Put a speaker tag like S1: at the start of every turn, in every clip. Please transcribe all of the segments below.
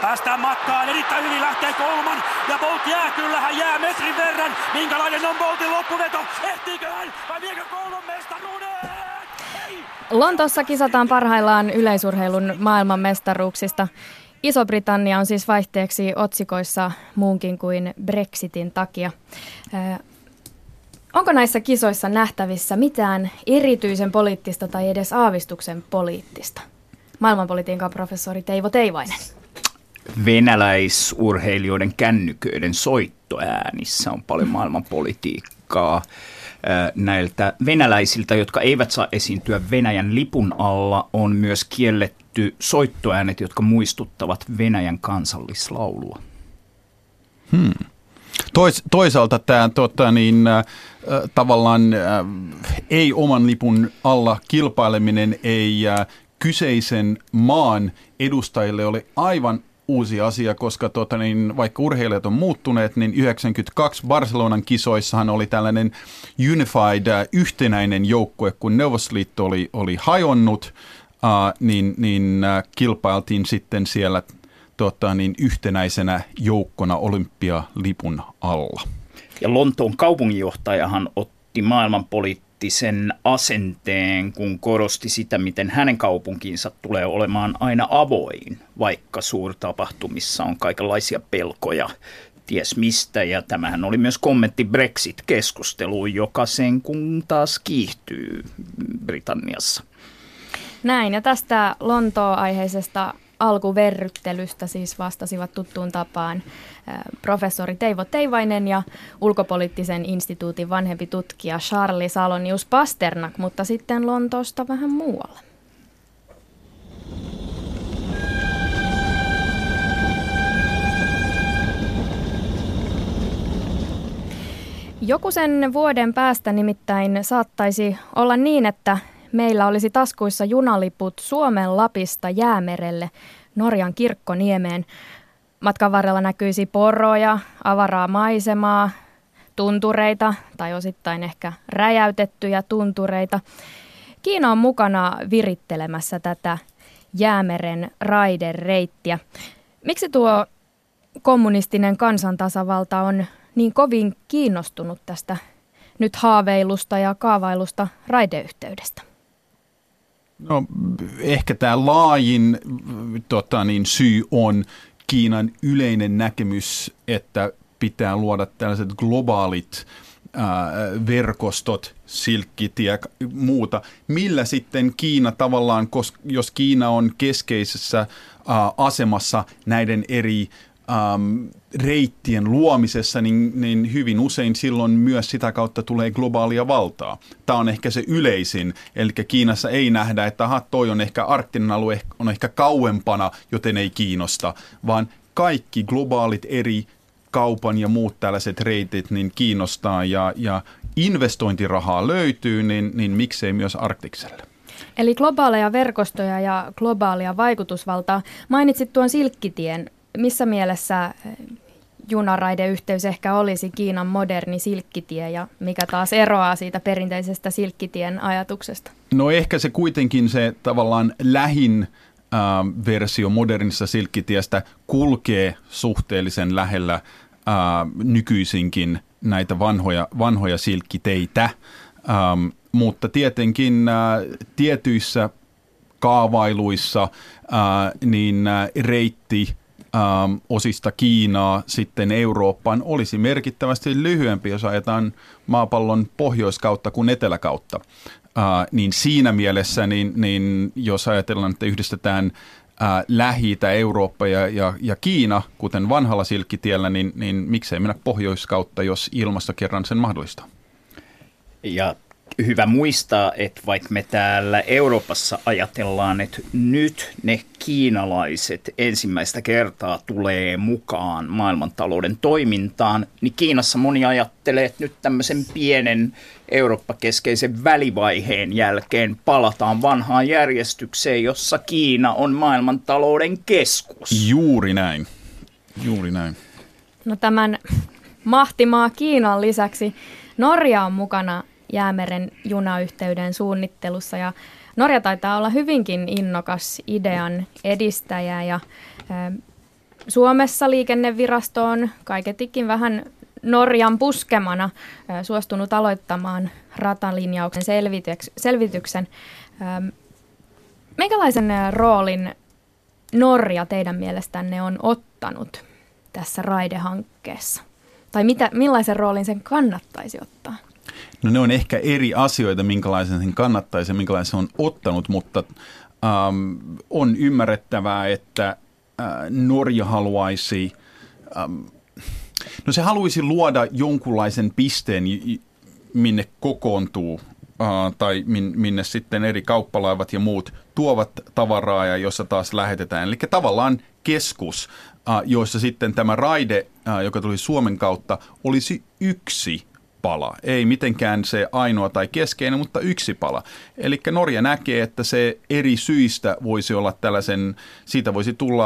S1: Päästään matkaan, erittäin hyvin lähtee Kolman ja Bolt jää, kyllä hän jää metrin verran. Minkälainen on Boltin loppuveto? Ehtiikö hän vai viekö Kolman mestaruuden?
S2: Lontoossa kisataan parhaillaan yleisurheilun maailmanmestaruuksista. Iso-Britannia on siis vaihteeksi otsikoissa muunkin kuin Brexitin takia. Onko näissä kisoissa nähtävissä mitään erityisen poliittista tai edes aavistuksen poliittista? Maailmanpolitiikan professori Teivo Teivainen.
S3: Venäläisurheilijoiden kännyköiden soittoäänissä on paljon maailmanpolitiikkaa näiltä venäläisiltä, jotka eivät saa esiintyä Venäjän lipun alla, on myös kielletty soittoäänet, jotka muistuttavat Venäjän kansallislaulua.
S4: Hmm. Tois, toisaalta tämä tota, niin, äh, tavallaan äh, ei oman lipun alla kilpaileminen ei äh, kyseisen maan edustajille ole aivan uusi asia, koska tota, niin, vaikka urheilijat on muuttuneet, niin 92 Barcelonan kisoissahan oli tällainen unified, uh, yhtenäinen joukkue, kun Neuvostoliitto oli, oli hajonnut, uh, niin, niin uh, kilpailtiin sitten siellä tota, niin, yhtenäisenä joukkona olympialipun alla.
S3: Ja Lontoon kaupunginjohtajahan otti maailmanpoliittisen kriittisen asenteen, kun korosti sitä, miten hänen kaupunkinsa tulee olemaan aina avoin, vaikka suurtapahtumissa on kaikenlaisia pelkoja ties mistä. Ja tämähän oli myös kommentti Brexit-keskusteluun, joka sen kun taas kiihtyy Britanniassa.
S2: Näin, ja tästä Lontoa-aiheisesta alkuverryttelystä siis vastasivat tuttuun tapaan professori Teivo Teivainen ja ulkopoliittisen instituutin vanhempi tutkija Charlie Salonius Pasternak, mutta sitten Lontoosta vähän muualle. Joku sen vuoden päästä nimittäin saattaisi olla niin, että meillä olisi taskuissa junaliput Suomen Lapista jäämerelle Norjan kirkkoniemeen. Matkan varrella näkyisi poroja, avaraa maisemaa, tuntureita tai osittain ehkä räjäytettyjä tuntureita. Kiina on mukana virittelemässä tätä jäämeren raidereittiä. Miksi tuo kommunistinen kansantasavalta on niin kovin kiinnostunut tästä nyt haaveilusta ja kaavailusta raideyhteydestä?
S4: No ehkä tämä laajin tota, niin, syy on Kiinan yleinen näkemys, että pitää luoda tällaiset globaalit ää, verkostot, silkkitie muuta, millä sitten Kiina tavallaan, jos Kiina on keskeisessä ää, asemassa näiden eri ähm, reittien luomisessa, niin, niin hyvin usein silloin myös sitä kautta tulee globaalia valtaa. Tämä on ehkä se yleisin, eli Kiinassa ei nähdä, että aha, toi on ehkä arktinen alue, on ehkä kauempana, joten ei kiinnosta, vaan kaikki globaalit eri kaupan ja muut tällaiset reitit niin kiinnostaa ja, ja investointirahaa löytyy, niin, niin miksei myös Arktikselle.
S2: Eli globaaleja verkostoja ja globaalia vaikutusvaltaa. Mainitsit tuon Silkkitien missä mielessä eh, junaraideyhteys ehkä olisi Kiinan moderni silkkitie ja mikä taas eroaa siitä perinteisestä silkkitien ajatuksesta?
S4: No ehkä se kuitenkin se tavallaan lähin äh, versio modernissa silkkitiestä kulkee suhteellisen lähellä äh, nykyisinkin näitä vanhoja, vanhoja silkkiteitä, ähm, mutta tietenkin äh, tietyissä kaavailuissa äh, niin äh, reitti ähm, osista Kiinaa sitten Eurooppaan olisi merkittävästi lyhyempi, jos ajetaan maapallon pohjoiskautta kuin eteläkautta. Äh, niin siinä mielessä, niin, niin jos ajatellaan, että yhdistetään äh, lähi Eurooppa ja, ja, ja Kiina, kuten vanhalla silkkitiellä, niin, niin miksei mennä pohjoiskautta, jos ilmasto kerran sen mahdollistaa.
S3: Ja hyvä muistaa, että vaikka me täällä Euroopassa ajatellaan, että nyt ne kiinalaiset ensimmäistä kertaa tulee mukaan maailmantalouden toimintaan, niin Kiinassa moni ajattelee, että nyt tämmöisen pienen Eurooppa-keskeisen välivaiheen jälkeen palataan vanhaan järjestykseen, jossa Kiina on maailmantalouden keskus.
S4: Juuri näin. Juuri näin.
S2: No tämän mahtimaa Kiinan lisäksi Norja on mukana jäämeren junayhteyden suunnittelussa ja Norja taitaa olla hyvinkin innokas idean edistäjä ja Suomessa liikennevirasto on kaiketikin vähän Norjan puskemana suostunut aloittamaan ratalinjauksen selvityksen. Minkälaisen roolin Norja teidän mielestänne on ottanut tässä raidehankkeessa? Tai mitä, millaisen roolin sen kannattaisi ottaa?
S4: No ne on ehkä eri asioita, minkälaisen sen kannattaisi ja minkälaisen se on ottanut, mutta ähm, on ymmärrettävää, että äh, Norja haluaisi, ähm, no se haluaisi luoda jonkunlaisen pisteen, minne kokoontuu äh, tai min, minne sitten eri kauppalaivat ja muut tuovat tavaraa ja jossa taas lähetetään. Eli tavallaan keskus, äh, joissa sitten tämä raide, äh, joka tuli Suomen kautta, olisi yksi pala. Ei mitenkään se ainoa tai keskeinen, mutta yksi pala. Eli Norja näkee, että se eri syistä voisi olla tällaisen, siitä voisi tulla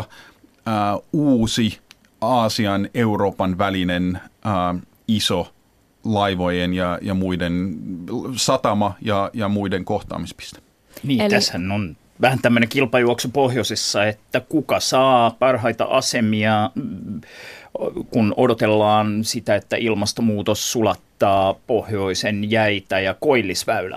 S4: äh, uusi Aasian, Euroopan välinen äh, iso laivojen ja, ja muiden satama ja, ja muiden kohtaamispiste.
S3: Niin, Eli... tässä on vähän tämmöinen kilpajuoksu pohjoisessa, että kuka saa parhaita asemia, kun odotellaan sitä, että ilmastonmuutos sulattaa pohjoisen jäitä ja koillisväylä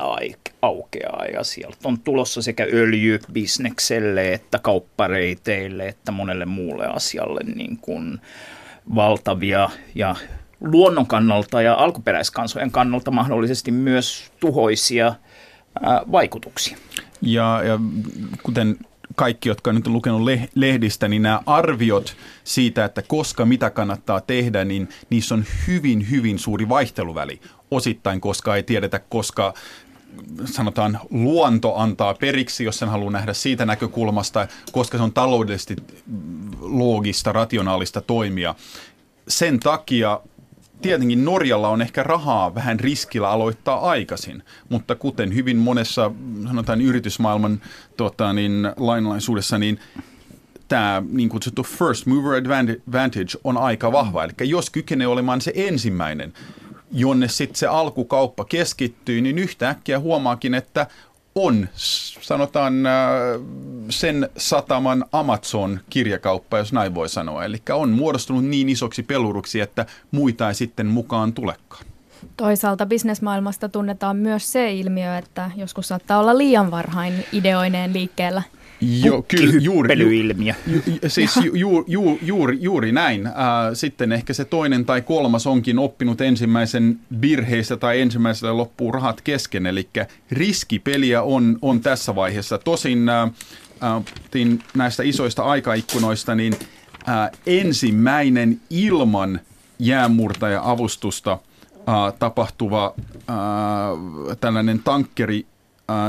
S3: aukeaa. Ja sieltä on tulossa sekä öljybisnekselle että kauppareiteille että monelle muulle asialle niin kuin valtavia ja luonnon kannalta ja alkuperäiskansojen kannalta mahdollisesti myös tuhoisia vaikutuksia.
S4: Ja, ja kuten kaikki, jotka nyt on lukenut lehdistä, niin nämä arviot siitä, että koska mitä kannattaa tehdä, niin niissä on hyvin, hyvin suuri vaihteluväli. Osittain, koska ei tiedetä, koska sanotaan luonto antaa periksi, jos sen haluaa nähdä siitä näkökulmasta, koska se on taloudellisesti loogista, rationaalista toimia. Sen takia tietenkin Norjalla on ehkä rahaa vähän riskillä aloittaa aikaisin, mutta kuten hyvin monessa sanotaan yritysmaailman tota, niin, lainalaisuudessa, niin tämä niin kutsuttu first mover advantage on aika vahva. Eli jos kykenee olemaan se ensimmäinen, jonne sitten se alkukauppa keskittyy, niin yhtäkkiä huomaakin, että on, sanotaan äh, sen sataman Amazon-kirjakauppa, jos näin voi sanoa. Eli on muodostunut niin isoksi peluruksi, että muita ei sitten mukaan tulekaan.
S2: Toisaalta bisnesmaailmasta tunnetaan myös se ilmiö, että joskus saattaa olla liian varhain ideoineen liikkeellä.
S3: Joo, kyllä, juuri, ju,
S4: siis ju, ju, ju, juuri, juuri näin. Äh, sitten ehkä se toinen tai kolmas onkin oppinut ensimmäisen virheistä tai ensimmäisellä loppuu rahat kesken, eli riskipeliä on, on tässä vaiheessa. Tosin äh, äh, näistä isoista aikaikkunoista, niin äh, ensimmäinen ilman jäänmurtaja-avustusta äh, tapahtuva äh, tällainen tankkeri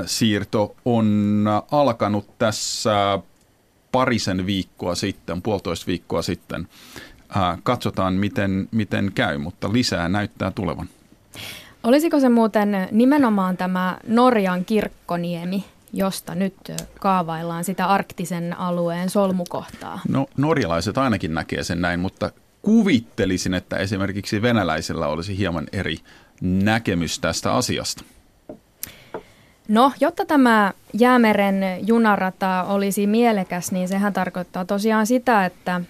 S4: siirto on alkanut tässä parisen viikkoa sitten, puolitoista viikkoa sitten. Katsotaan, miten, miten käy, mutta lisää näyttää tulevan.
S2: Olisiko se muuten nimenomaan tämä Norjan kirkkoniemi, josta nyt kaavaillaan sitä arktisen alueen solmukohtaa?
S4: No norjalaiset ainakin näkee sen näin, mutta kuvittelisin, että esimerkiksi venäläisellä olisi hieman eri näkemys tästä asiasta.
S2: No, jotta tämä Jäämeren junarata olisi mielekäs, niin sehän tarkoittaa tosiaan sitä, että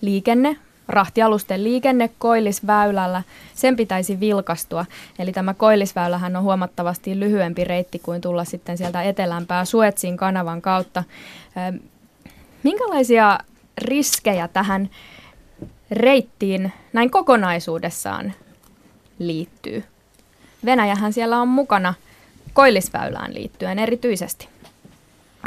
S2: liikenne, rahtialusten liikenne Koillisväylällä, sen pitäisi vilkastua. Eli tämä Koillisväylähän on huomattavasti lyhyempi reitti kuin tulla sitten sieltä etelämpää Suetsin kanavan kautta. Minkälaisia riskejä tähän reittiin näin kokonaisuudessaan liittyy? Venäjähän siellä on mukana – koillisväylään liittyen erityisesti?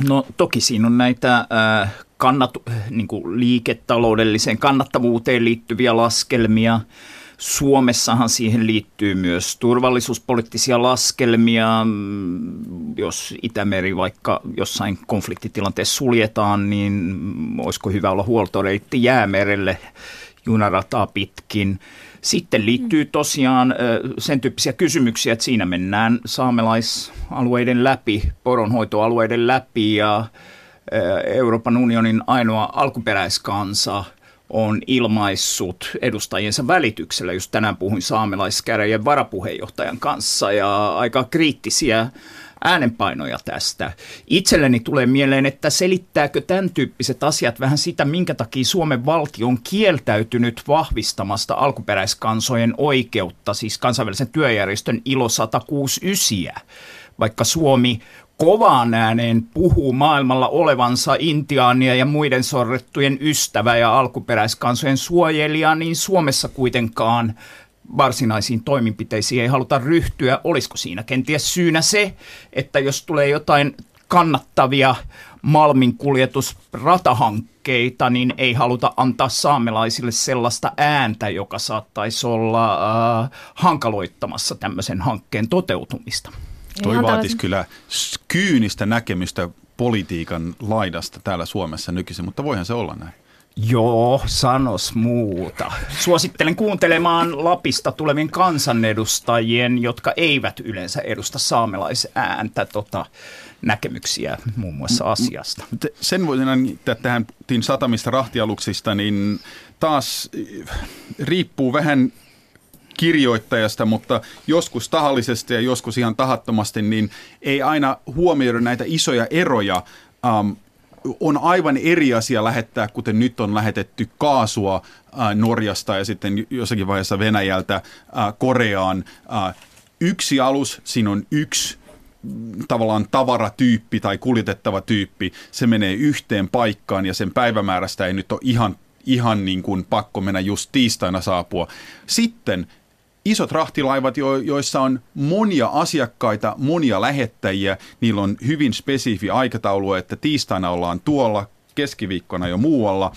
S3: No toki siinä on näitä äh, kannat, niin kuin liiketaloudelliseen kannattavuuteen liittyviä laskelmia. Suomessahan siihen liittyy myös turvallisuuspoliittisia laskelmia. Jos Itämeri vaikka jossain konfliktitilanteessa suljetaan, niin olisiko hyvä olla huoltoreitti jäämerelle junarataa pitkin. Sitten liittyy tosiaan sen tyyppisiä kysymyksiä, että siinä mennään saamelaisalueiden läpi, poronhoitoalueiden läpi ja Euroopan unionin ainoa alkuperäiskansa on ilmaissut edustajiensa välityksellä. Just tänään puhuin saamelaiskäräjien varapuheenjohtajan kanssa ja aika kriittisiä äänenpainoja tästä. Itselleni tulee mieleen, että selittääkö tämän tyyppiset asiat vähän sitä, minkä takia Suomen valtio on kieltäytynyt vahvistamasta alkuperäiskansojen oikeutta, siis kansainvälisen työjärjestön ILO 169, vaikka Suomi kovaan ääneen puhuu maailmalla olevansa intiaania ja muiden sorrettujen ystävä ja alkuperäiskansojen suojelija, niin Suomessa kuitenkaan varsinaisiin toimenpiteisiin ei haluta ryhtyä. Olisiko siinä kenties syynä se, että jos tulee jotain kannattavia malminkuljetusratahankkeita, niin ei haluta antaa saamelaisille sellaista ääntä, joka saattaisi olla äh, hankaloittamassa tämmöisen hankkeen toteutumista.
S4: Toi vaatisi tällaisen... kyllä kyynistä näkemystä politiikan laidasta täällä Suomessa nykyisin, mutta voihan se olla näin.
S3: Joo, sanos muuta. Suosittelen kuuntelemaan Lapista tulevien kansanedustajien, jotka eivät yleensä edusta saamelaisääntä tota, näkemyksiä muun muassa asiasta.
S4: Sen voisin tähän satamista rahtialuksista, niin taas eh, riippuu vähän kirjoittajasta, mutta joskus tahallisesti ja joskus ihan tahattomasti, niin ei aina huomioida näitä isoja eroja um, on aivan eri asia lähettää, kuten nyt on lähetetty kaasua ää, Norjasta ja sitten jossakin vaiheessa Venäjältä ää, Koreaan. Ää, yksi alus, siinä on yksi tavallaan tavaratyyppi tai kuljetettava tyyppi, se menee yhteen paikkaan ja sen päivämäärästä ei nyt ole ihan, ihan niin kuin pakko mennä just tiistaina saapua. Sitten isot rahtilaivat, jo, joissa on monia asiakkaita, monia lähettäjiä, niillä on hyvin spesifi aikataulu, että tiistaina ollaan tuolla, keskiviikkona jo muualla,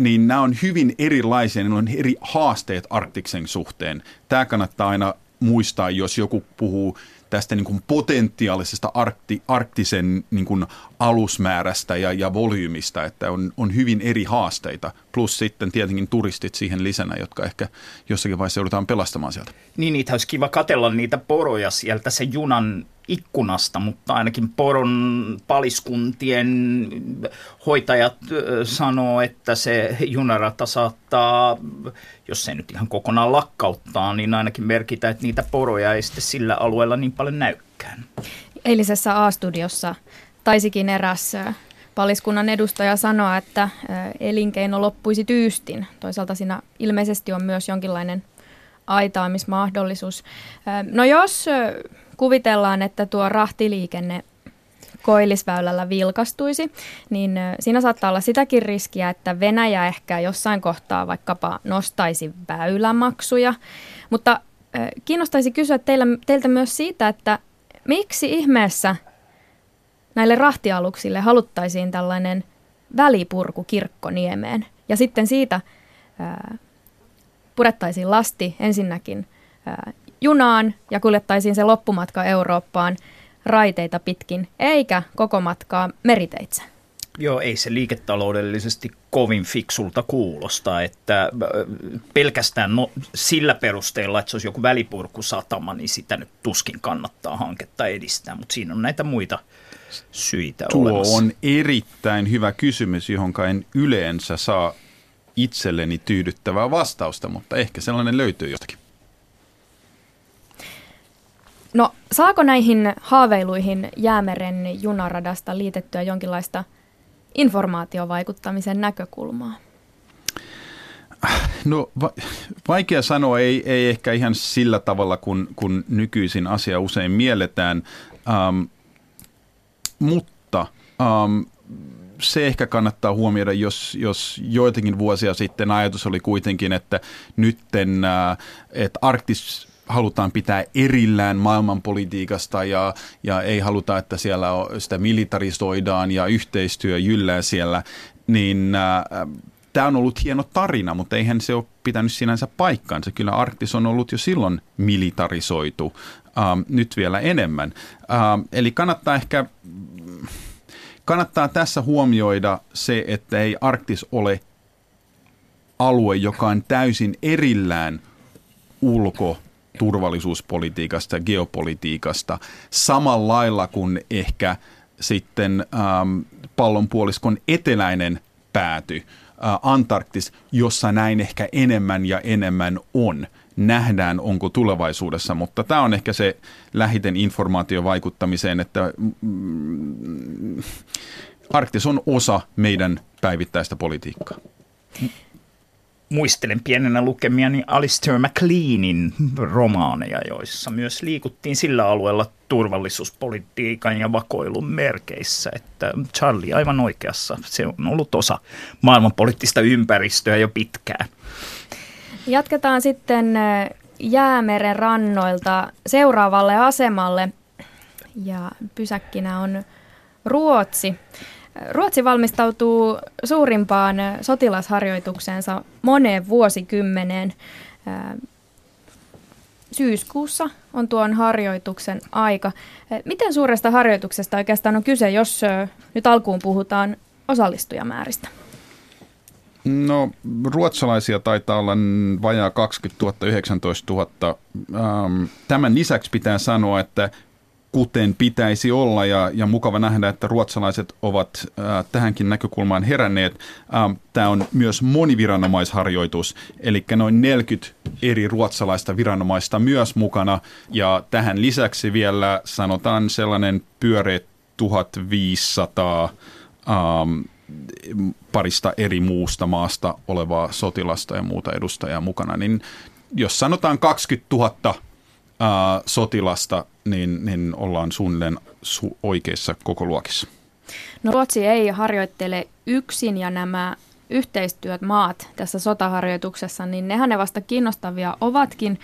S4: niin nämä on hyvin erilaisia, ne on eri haasteet Arktiksen suhteen. Tämä kannattaa aina muistaa, jos joku puhuu tästä niin kuin potentiaalisesta arkti, arktisen niin kuin alusmäärästä ja, ja volyymista, että on, on hyvin eri haasteita, plus sitten tietenkin turistit siihen lisänä, jotka ehkä jossakin vaiheessa joudutaan pelastamaan sieltä.
S3: Niin, niitä olisi kiva katella niitä poroja sieltä se junan ikkunasta, mutta ainakin poron paliskuntien hoitajat sanoo, että se junarata saattaa, jos se nyt ihan kokonaan lakkauttaa, niin ainakin merkitä, että niitä poroja ei sitten sillä alueella niin paljon näykään.
S2: Eilisessä A-studiossa taisikin eräs paliskunnan edustaja sanoa, että elinkeino loppuisi tyystin. Toisaalta siinä ilmeisesti on myös jonkinlainen aitaamismahdollisuus. No jos kuvitellaan, että tuo rahtiliikenne koillisväylällä vilkastuisi, niin siinä saattaa olla sitäkin riskiä, että Venäjä ehkä jossain kohtaa vaikkapa nostaisi väylämaksuja. Mutta kiinnostaisi kysyä teillä, teiltä myös siitä, että miksi ihmeessä näille rahtialuksille haluttaisiin tällainen välipurku Kirkkoniemeen ja sitten siitä ää, purettaisiin lasti ensinnäkin ää, junaan ja kuljettaisiin se loppumatka Eurooppaan raiteita pitkin, eikä koko matkaa meriteitse.
S3: Joo, ei se liiketaloudellisesti kovin fiksulta kuulosta, että pelkästään no, sillä perusteella, että se olisi joku välipurkusatama, niin sitä nyt tuskin kannattaa hanketta edistää, mutta siinä on näitä muita syitä
S4: Tuo
S3: olemassa.
S4: on erittäin hyvä kysymys, johon en yleensä saa itselleni tyydyttävää vastausta, mutta ehkä sellainen löytyy jostakin.
S2: No saako näihin haaveiluihin Jäämeren junaradasta liitettyä jonkinlaista informaatiovaikuttamisen näkökulmaa?
S4: No va- vaikea sanoa, ei, ei ehkä ihan sillä tavalla, kun, kun nykyisin asia usein mielletään, um, mutta um, se ehkä kannattaa huomioida, jos, jos joitakin vuosia sitten ajatus oli kuitenkin, että nytten, uh, että Arktis halutaan pitää erillään maailmanpolitiikasta ja, ja ei haluta, että siellä sitä militarisoidaan ja yhteistyö jyllää siellä, niin äh, tämä on ollut hieno tarina, mutta eihän se ole pitänyt sinänsä paikkaansa. Kyllä Arktis on ollut jo silloin militarisoitu, ähm, nyt vielä enemmän. Ähm, eli kannattaa ehkä, kannattaa tässä huomioida se, että ei Arktis ole alue, joka on täysin erillään ulko- turvallisuuspolitiikasta ja geopolitiikasta samalla lailla kuin ehkä sitten ähm, pallonpuoliskon eteläinen pääty Antarktis, jossa näin ehkä enemmän ja enemmän on. Nähdään, onko tulevaisuudessa, mutta tämä on ehkä se lähiten informaatio vaikuttamiseen, että mm, Arktis on osa meidän päivittäistä politiikkaa
S3: muistelen pienenä lukemiani Alistair MacLeanin romaaneja, joissa myös liikuttiin sillä alueella turvallisuuspolitiikan ja vakoilun merkeissä. Että Charlie aivan oikeassa. Se on ollut osa maailmanpoliittista ympäristöä jo pitkään.
S2: Jatketaan sitten Jäämeren rannoilta seuraavalle asemalle. Ja pysäkkinä on Ruotsi. Ruotsi valmistautuu suurimpaan sotilasharjoitukseensa moneen vuosikymmeneen. Syyskuussa on tuon harjoituksen aika. Miten suuresta harjoituksesta oikeastaan on kyse, jos nyt alkuun puhutaan osallistujamääristä?
S4: No ruotsalaisia taitaa olla vajaa 20 000, 19 000. Tämän lisäksi pitää sanoa, että kuten pitäisi olla ja, ja mukava nähdä, että ruotsalaiset ovat äh, tähänkin näkökulmaan heränneet. Ähm, Tämä on myös moniviranomaisharjoitus, eli noin 40 eri ruotsalaista viranomaista myös mukana ja tähän lisäksi vielä sanotaan sellainen pyöreä 1500 ähm, parista eri muusta maasta olevaa sotilasta ja muuta edustajaa mukana, niin jos sanotaan 20 000 äh, sotilasta, niin, niin ollaan suunnilleen su- oikeissa koko luokissa.
S2: No Ruotsi ei harjoittele yksin ja nämä yhteistyöt maat tässä sotaharjoituksessa, niin nehän ne vasta kiinnostavia ovatkin.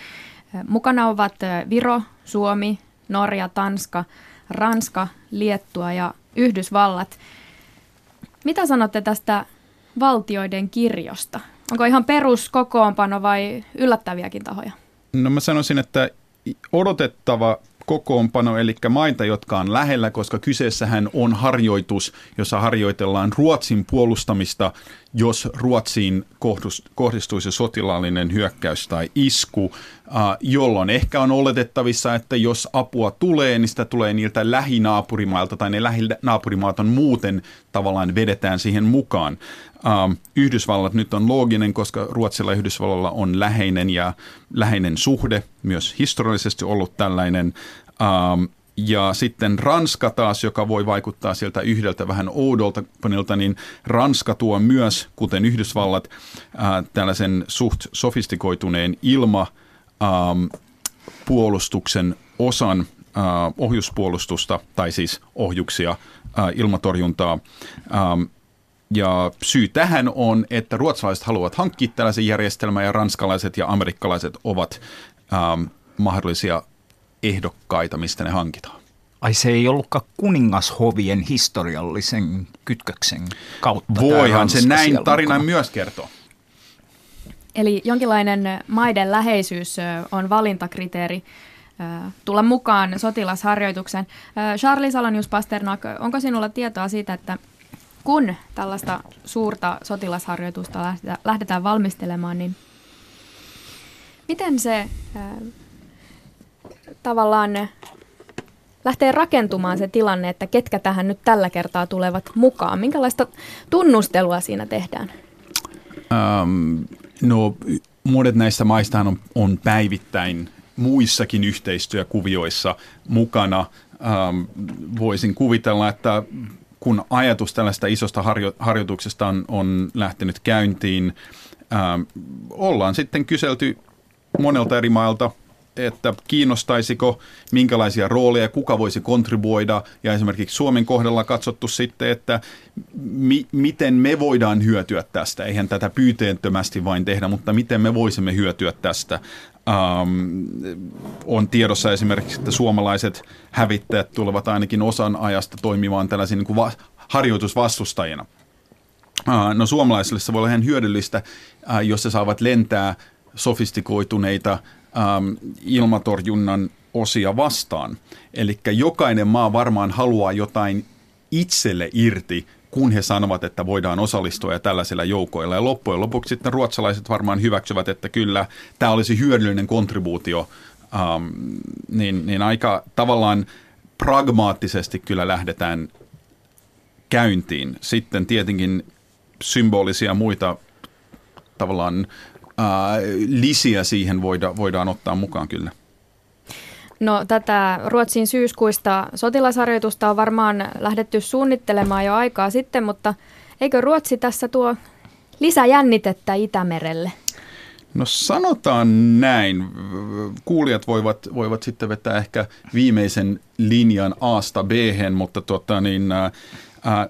S2: Mukana ovat Viro, Suomi, Norja, Tanska, Ranska, Liettua ja Yhdysvallat. Mitä sanotte tästä valtioiden kirjosta? Onko ihan peruskokoonpano vai yllättäviäkin tahoja?
S4: No mä sanoisin, että odotettava kokoonpano, eli maita, jotka on lähellä, koska kyseessähän on harjoitus, jossa harjoitellaan Ruotsin puolustamista, jos Ruotsiin kohdistuisi sotilaallinen hyökkäys tai isku, jolloin ehkä on oletettavissa, että jos apua tulee, niin sitä tulee niiltä lähinaapurimailta tai ne lähinaapurimaat on muuten tavallaan vedetään siihen mukaan. Yhdysvallat nyt on looginen, koska Ruotsilla ja Yhdysvallalla on läheinen ja läheinen suhde, myös historiallisesti ollut tällainen. Ja sitten Ranska taas, joka voi vaikuttaa sieltä yhdeltä vähän oudolta panilta, niin Ranska tuo myös, kuten Yhdysvallat, tällaisen suht sofistikoituneen ilma puolustuksen osan ohjuspuolustusta, tai siis ohjuksia, ilmatorjuntaa. Ja syy tähän on, että ruotsalaiset haluavat hankkia tällaisen järjestelmän ja ranskalaiset ja amerikkalaiset ovat mahdollisia ehdokkaita, mistä ne hankitaan.
S3: Ai se ei ollutkaan kuningashovien historiallisen kytköksen kautta.
S4: Voihan se näin tarinan myös kertoa.
S2: Eli jonkinlainen maiden läheisyys on valintakriteeri tulla mukaan sotilasharjoitukseen. Charlie Salonius Pasternak, onko sinulla tietoa siitä, että kun tällaista suurta sotilasharjoitusta lähdetään valmistelemaan, niin miten se tavallaan lähtee rakentumaan se tilanne, että ketkä tähän nyt tällä kertaa tulevat mukaan? Minkälaista tunnustelua siinä tehdään?
S4: Um, no, monet näistä maista on, on päivittäin muissakin yhteistyökuvioissa mukana. Um, voisin kuvitella, että kun ajatus tällaista isosta harjo- harjoituksesta on, on lähtenyt käyntiin, um, ollaan sitten kyselty monelta eri mailta – että kiinnostaisiko, minkälaisia rooleja, kuka voisi kontribuoida ja esimerkiksi Suomen kohdalla katsottu sitten, että mi- miten me voidaan hyötyä tästä. Eihän tätä pyyteettömästi vain tehdä, mutta miten me voisimme hyötyä tästä. Um, on tiedossa esimerkiksi, että suomalaiset hävittäjät tulevat ainakin osan ajasta toimimaan tällaisen niin va- harjoitusvastustajina. Uh, no suomalaisille se voi olla ihan hyödyllistä, uh, jos se saavat lentää sofistikoituneita ähm, ilmatorjunnan osia vastaan. Eli jokainen maa varmaan haluaa jotain itselle irti, kun he sanovat, että voidaan osallistua ja tällaisilla joukoilla. Ja loppujen lopuksi sitten ruotsalaiset varmaan hyväksyvät, että kyllä tämä olisi hyödyllinen kontribuutio, ähm, niin, niin aika tavallaan pragmaattisesti kyllä lähdetään käyntiin. Sitten tietenkin symbolisia muita tavallaan ää, lisiä siihen voida, voidaan ottaa mukaan kyllä.
S2: No tätä Ruotsin syyskuista sotilasharjoitusta on varmaan lähdetty suunnittelemaan jo aikaa sitten, mutta eikö Ruotsi tässä tuo lisäjännitettä Itämerelle?
S4: No sanotaan näin. Kuulijat voivat, voivat sitten vetää ehkä viimeisen linjan Aasta b mutta tuota, niin, ää,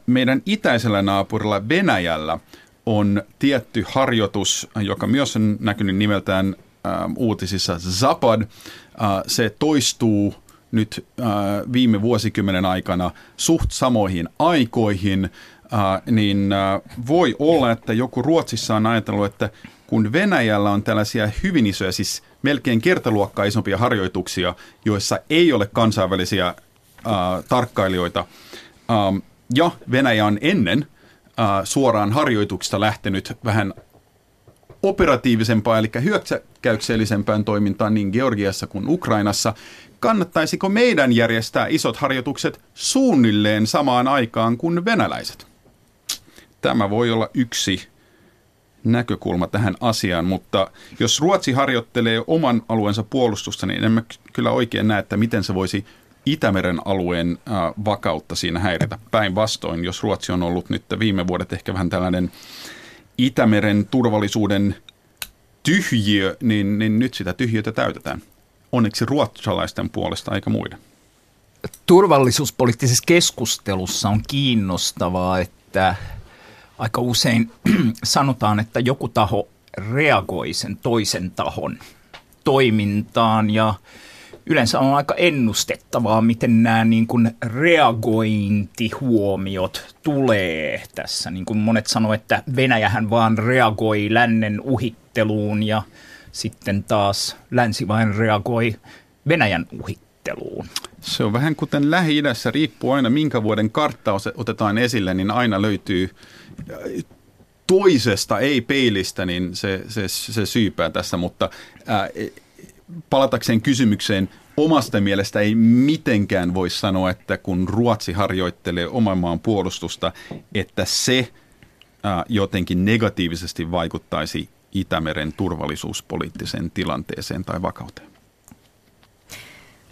S4: meidän itäisellä naapurilla Venäjällä on tietty harjoitus, joka myös on näkynyt nimeltään ää, uutisissa Zapad. Ää, se toistuu nyt ää, viime vuosikymmenen aikana suht samoihin aikoihin, ää, niin voi olla, että joku Ruotsissa on ajatellut, että kun Venäjällä on tällaisia hyvin isoja, siis melkein kertaluokkaa isompia harjoituksia, joissa ei ole kansainvälisiä äh, tarkkailijoita, ähm, ja Venäjä on ennen äh, suoraan harjoituksista lähtenyt vähän operatiivisempaan, eli hyökkäyksellisempään toimintaan niin Georgiassa kuin Ukrainassa. Kannattaisiko meidän järjestää isot harjoitukset suunnilleen samaan aikaan kuin venäläiset? Tämä voi olla yksi näkökulma tähän asiaan, mutta jos Ruotsi harjoittelee oman alueensa puolustusta, niin emme kyllä oikein näe, että miten se voisi Itämeren alueen vakautta siinä häiritä. Päinvastoin, jos Ruotsi on ollut nyt viime vuodet ehkä vähän tällainen Itämeren turvallisuuden tyhjiö, niin, niin nyt sitä tyhjiötä täytetään. Onneksi ruotsalaisten puolesta eikä muiden.
S3: Turvallisuuspoliittisessa keskustelussa on kiinnostavaa, että aika usein sanotaan, että joku taho reagoi sen toisen tahon toimintaan ja yleensä on aika ennustettavaa, miten nämä niin kuin reagointihuomiot tulee tässä. Niin kuin monet sanoo, että Venäjähän vaan reagoi lännen uhitteluun ja sitten taas länsi vain reagoi Venäjän uhitteluun.
S4: Se on vähän kuten Lähi-idässä, riippuu aina minkä vuoden kartta otetaan esille, niin aina löytyy toisesta, ei peilistä, niin se, se, se syypää tässä, mutta ää, palatakseen kysymykseen, omasta mielestä ei mitenkään voi sanoa, että kun Ruotsi harjoittelee oman maan puolustusta, että se ää, jotenkin negatiivisesti vaikuttaisi Itämeren turvallisuuspoliittiseen tilanteeseen tai vakauteen.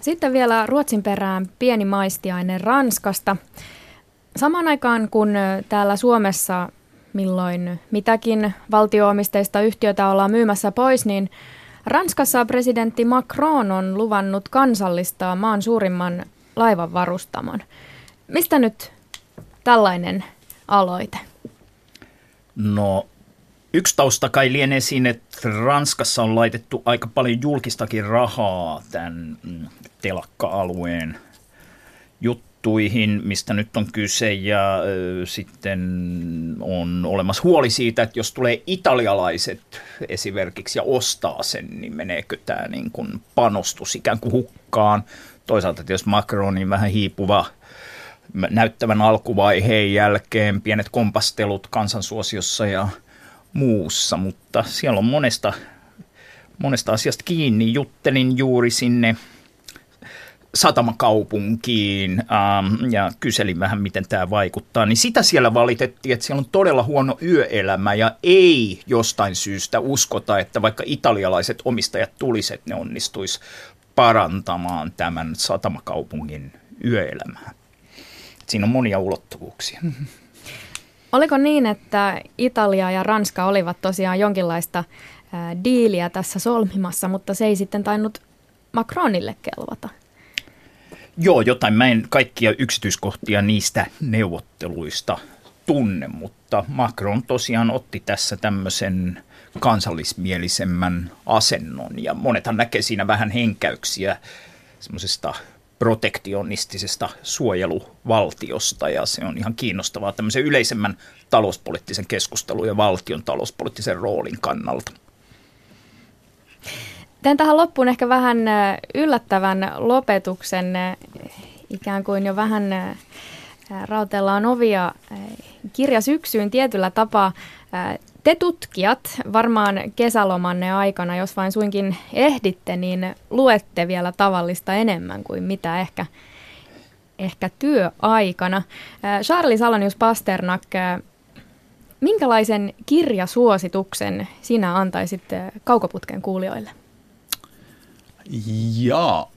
S2: Sitten vielä Ruotsin perään pieni maistiainen Ranskasta. Samaan aikaan kun täällä Suomessa milloin mitäkin valtioomisteista yhtiötä ollaan myymässä pois, niin Ranskassa presidentti Macron on luvannut kansallistaa maan suurimman laivan varustamon. Mistä nyt tällainen aloite?
S3: No yksi tausta kai lienee siinä, että Ranskassa on laitettu aika paljon julkistakin rahaa tämän mm, telakka-alueen juttuihin, mistä nyt on kyse, ja ö, sitten on olemassa huoli siitä, että jos tulee italialaiset esimerkiksi ja ostaa sen, niin meneekö tämä niin kuin panostus ikään kuin hukkaan. Toisaalta jos Macronin vähän hiipuva näyttävän alkuvaiheen jälkeen, pienet kompastelut kansansuosiossa ja muussa, mutta siellä on monesta, monesta asiasta kiinni. Juttelin juuri sinne satamakaupunkiin ähm, ja kyselin vähän, miten tämä vaikuttaa, niin sitä siellä valitettiin, että siellä on todella huono yöelämä ja ei jostain syystä uskota, että vaikka italialaiset omistajat tulisivat, ne onnistuisi parantamaan tämän satamakaupungin yöelämää. Siinä on monia ulottuvuuksia.
S2: Oliko niin, että Italia ja Ranska olivat tosiaan jonkinlaista diiliä tässä solmimassa, mutta se ei sitten tainnut Macronille kelvata?
S3: Joo, jotain. Mä en kaikkia yksityiskohtia niistä neuvotteluista tunne, mutta Macron tosiaan otti tässä tämmöisen kansallismielisemmän asennon ja monethan näkee siinä vähän henkäyksiä semmoisesta protektionistisesta suojeluvaltiosta ja se on ihan kiinnostavaa tämmöisen yleisemmän talouspoliittisen keskustelun ja valtion talouspoliittisen roolin kannalta.
S2: Teen tähän loppuun ehkä vähän yllättävän lopetuksen, ikään kuin jo vähän rautellaan ovia kirja syksyyn tietyllä tapaa. Te tutkijat varmaan kesälomanne aikana, jos vain suinkin ehditte, niin luette vielä tavallista enemmän kuin mitä ehkä, ehkä työaikana. Charles Alanius Pasternak, minkälaisen kirjasuosituksen sinä antaisit kaukoputken kuulijoille?
S4: Jaa,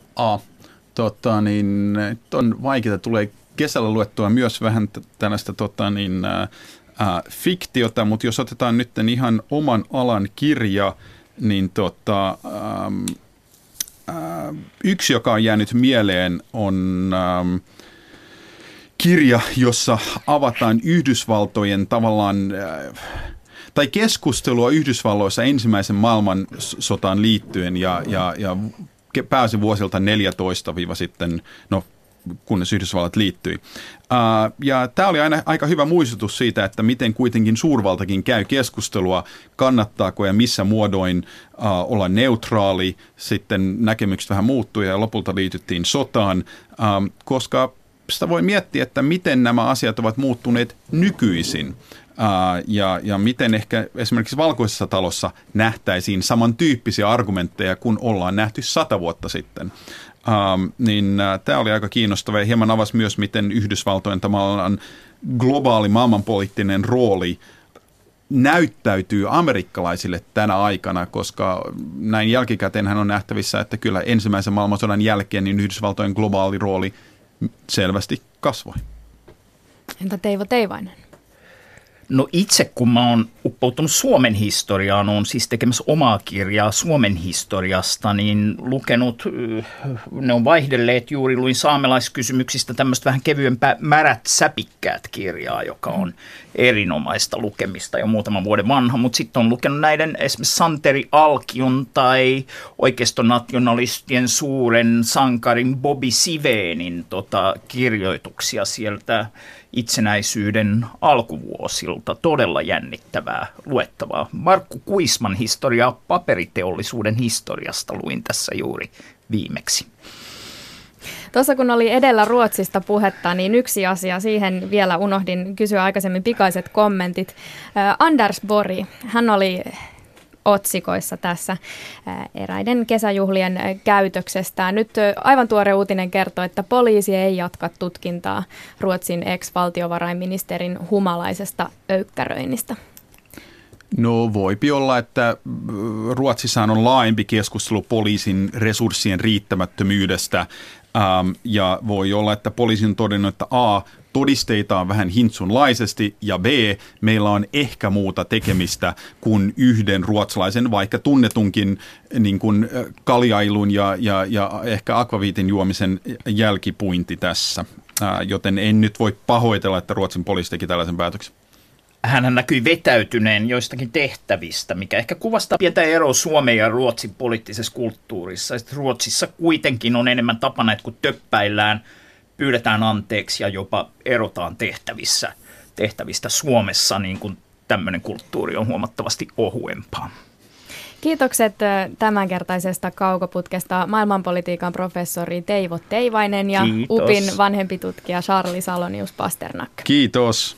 S4: tota, niin, on vaikeaa. Tulee kesällä luettua myös vähän tällaista tota, niin, ää, fiktiota, mutta jos otetaan nyt ihan oman alan kirja, niin tota, ähm, äh, yksi, joka on jäänyt mieleen, on ähm, kirja, jossa avataan Yhdysvaltojen tavallaan äh, tai keskustelua Yhdysvalloissa ensimmäisen maailmansotaan liittyen ja, ja, ja pääsi vuosilta 14 sitten, no kunnes Yhdysvallat liittyi. Ja tämä oli aina aika hyvä muistutus siitä, että miten kuitenkin suurvaltakin käy keskustelua, kannattaako ja missä muodoin olla neutraali. Sitten näkemykset vähän muuttui ja lopulta liityttiin sotaan, koska sitä voi miettiä, että miten nämä asiat ovat muuttuneet nykyisin. Ja, ja miten ehkä esimerkiksi valkoisessa talossa nähtäisiin samantyyppisiä argumentteja, kun ollaan nähty sata vuotta sitten. Niin tämä oli aika kiinnostava ja hieman avasi myös, miten Yhdysvaltojen tavallaan globaali maailmanpoliittinen rooli näyttäytyy amerikkalaisille tänä aikana, koska näin jälkikäteen hän on nähtävissä, että kyllä ensimmäisen maailmansodan jälkeen niin Yhdysvaltojen globaali rooli selvästi kasvoi.
S2: Entä Teivo Teivainen?
S3: No itse kun mä oon uppoutunut Suomen historiaan, on siis tekemässä omaa kirjaa Suomen historiasta, niin lukenut, ne on vaihdelleet juuri, luin saamelaiskysymyksistä tämmöistä vähän kevyempää Märät säpikkäät kirjaa, joka on erinomaista lukemista jo muutaman vuoden vanha, mutta sitten on lukenut näiden esimerkiksi Santeri Alkion tai oikeistonationalistien suuren sankarin Bobby Siveenin tota, kirjoituksia sieltä itsenäisyyden alkuvuosilta. Todella jännittävää luettavaa. Markku Kuisman historiaa paperiteollisuuden historiasta luin tässä juuri viimeksi.
S2: Tuossa kun oli edellä Ruotsista puhetta, niin yksi asia, siihen vielä unohdin kysyä aikaisemmin pikaiset kommentit. Anders Bori, hän oli otsikoissa tässä eräiden kesäjuhlien käytöksestä. Nyt aivan tuore uutinen kertoo, että poliisi ei jatka tutkintaa Ruotsin ex-valtiovarainministerin humalaisesta öykkäröinnistä.
S4: No voipi olla, että Ruotsissa on laajempi keskustelu poliisin resurssien riittämättömyydestä ähm, ja voi olla, että poliisin on todennut, että A, todisteita on vähän hintsunlaisesti ja B, meillä on ehkä muuta tekemistä kuin yhden ruotsalaisen, vaikka tunnetunkin niin kuin kaljailun ja, ja, ja ehkä akvaviitin juomisen jälkipuinti tässä. Joten en nyt voi pahoitella, että Ruotsin poliisi teki tällaisen päätöksen
S3: hän näkyi vetäytyneen joistakin tehtävistä, mikä ehkä kuvastaa pientä eroa Suomen ja Ruotsin poliittisessa kulttuurissa. Sitten Ruotsissa kuitenkin on enemmän tapana, että kun töppäillään – pyydetään anteeksi ja jopa erotaan tehtävissä, tehtävistä Suomessa, niin kuin tämmöinen kulttuuri on huomattavasti ohuempaa.
S2: Kiitokset tämänkertaisesta kaukoputkesta maailmanpolitiikan professori Teivo Teivainen ja Kiitos. UPin vanhempi tutkija Charlie Salonius Pasternak.
S4: Kiitos.